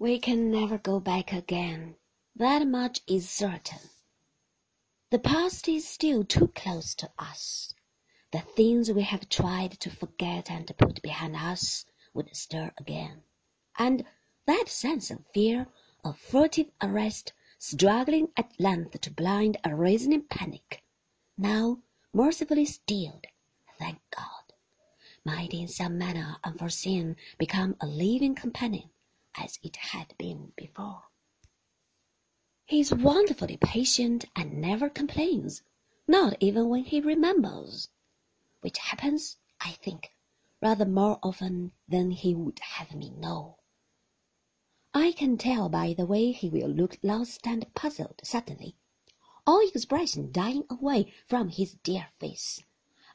We can never go back again. That much is certain. The past is still too close to us. The things we have tried to forget and put behind us would stir again. And that sense of fear, of furtive arrest, struggling at length to blind a reasoning panic, now mercifully stilled, thank God, might in some manner unforeseen become a living companion as it had been before. He is wonderfully patient and never complains, not even when he remembers, which happens, I think, rather more often than he would have me know. I can tell by the way he will look lost and puzzled suddenly, all expression dying away from his dear face,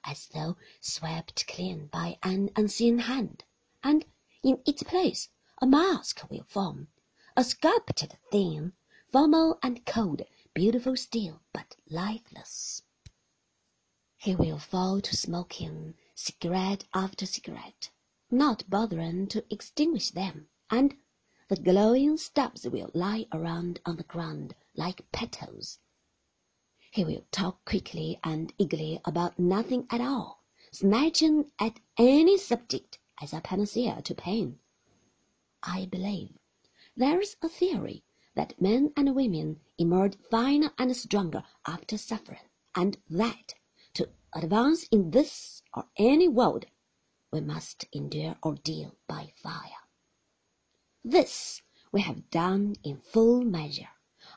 as though swept clean by an unseen hand, and in its place a mask will form, a sculptured thing, formal and cold, beautiful still, but lifeless. He will fall to smoking cigarette after cigarette, not bothering to extinguish them, and the glowing stubs will lie around on the ground like petals. He will talk quickly and eagerly about nothing at all, snatching at any subject as a panacea to pain. I believe there is a theory that men and women emerge finer and stronger after suffering, and that to advance in this or any world we must endure ordeal by fire. This we have done in full measure,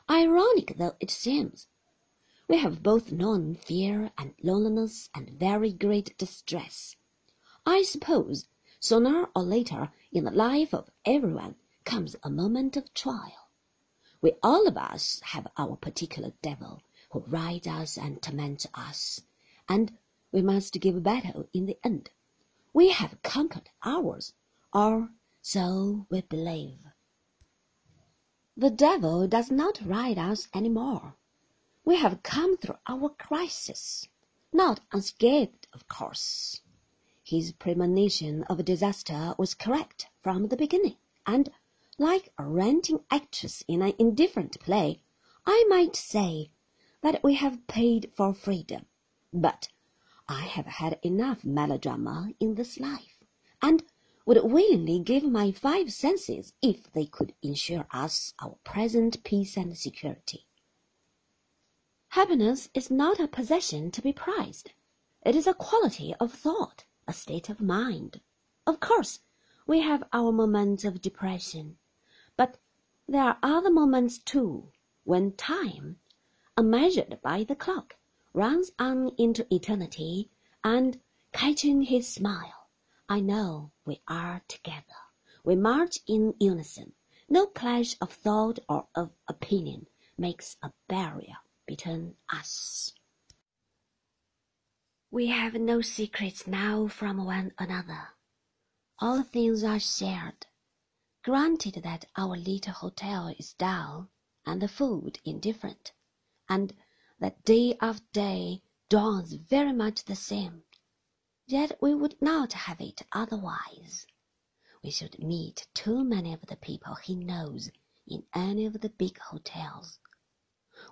ironic though it seems. We have both known fear and loneliness and very great distress. I suppose Sooner or later in the life of everyone comes a moment of trial. We all of us have our particular devil who rides us and torments us, and we must give battle in the end. We have conquered ours, or so we believe. The devil does not ride us any more. We have come through our crisis, not unscathed, of course. His premonition of disaster was correct from the beginning, and, like a ranting actress in an indifferent play, I might say that we have paid for freedom. But I have had enough melodrama in this life, and would willingly give my five senses if they could ensure us our present peace and security. Happiness is not a possession to be prized. It is a quality of thought a state of mind. Of course, we have our moments of depression, but there are other moments too, when time, unmeasured by the clock, runs on into eternity, and catching his smile, I know we are together. We march in unison. No clash of thought or of opinion makes a barrier between us. We have no secrets now from one another. All things are shared. Granted that our little hotel is dull and the food indifferent, and that day after day dawns very much the same, yet we would not have it otherwise. We should meet too many of the people he knows in any of the big hotels.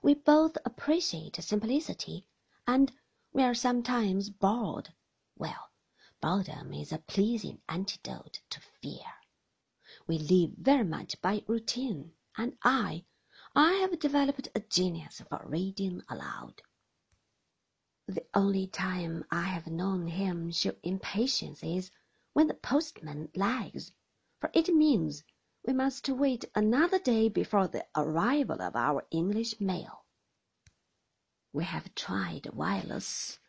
We both appreciate simplicity and we are sometimes bored. Well, boredom is a pleasing antidote to fear. We live very much by routine, and I, I have developed a genius for reading aloud. The only time I have known him show impatience is when the postman lags, for it means we must wait another day before the arrival of our English mail. We have tried wireless,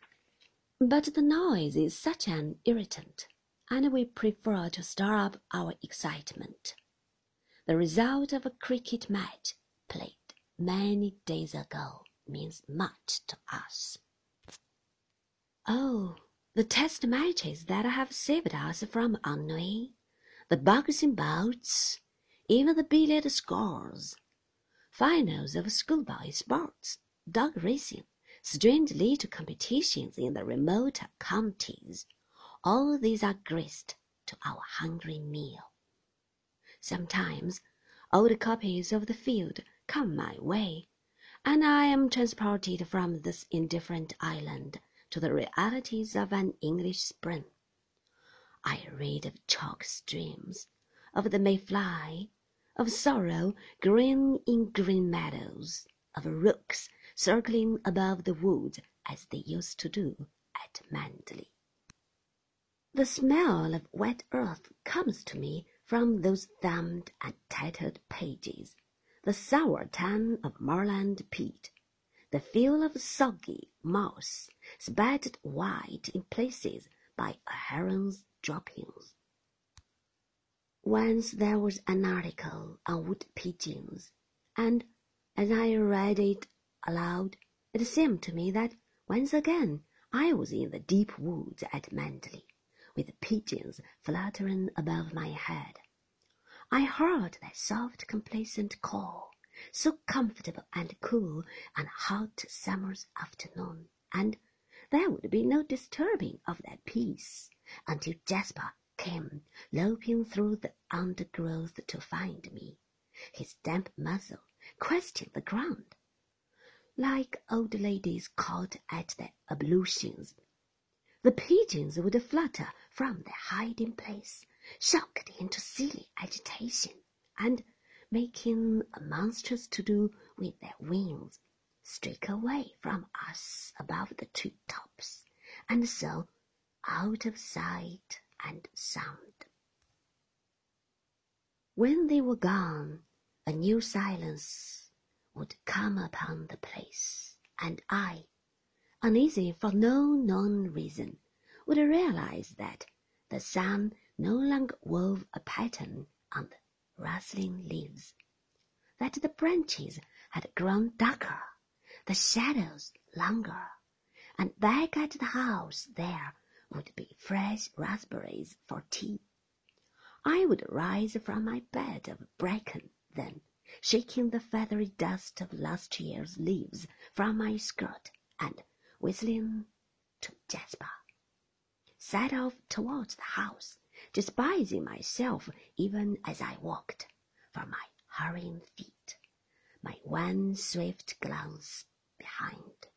but the noise is such an irritant, and we prefer to stir up our excitement. The result of a cricket match played many days ago means much to us. Oh, the test matches that have saved us from ennui, the boxing bouts, even the billiard scores, finals of schoolboy sports dog racing, strange little competitions in the remoter counties, all these are grist to our hungry meal. Sometimes old copies of the field come my way, and I am transported from this indifferent island to the realities of an English spring. I read of chalk streams, of the mayfly, of sorrel green in green meadows, of rooks circling above the woods as they used to do at Manderley. The smell of wet earth comes to me from those thumbed and tattered pages, the sour tang of moorland peat, the feel of soggy moss spattered white in places by a heron's droppings. Once there was an article on wood pigeons, and as I read it aloud, it seemed to me that once again I was in the deep woods at Manderley with pigeons fluttering above my head. I heard that soft, complacent call, so comfortable and cool on a hot summer's afternoon, and there would be no disturbing of that peace until Jasper came loping through the undergrowth to find me, his damp muzzle questing the ground, like old ladies caught at their ablutions the pigeons would flutter from their hiding place, shocked into silly agitation, and, making a monstrous to-do with their wings, streak away from us above the tree tops, and so out of sight and sound. When they were gone, a new silence would come upon the place, and I, uneasy for no known reason, would realize that the sun no longer wove a pattern on the rustling leaves, that the branches had grown darker, the shadows longer, and back at the house there would be fresh raspberries for tea. I would rise from my bed of bracken then, shaking the feathery dust of last year's leaves from my skirt, and whistling to Jasper, set off towards the house, despising myself even as I walked, for my hurrying feet, my one swift glance behind.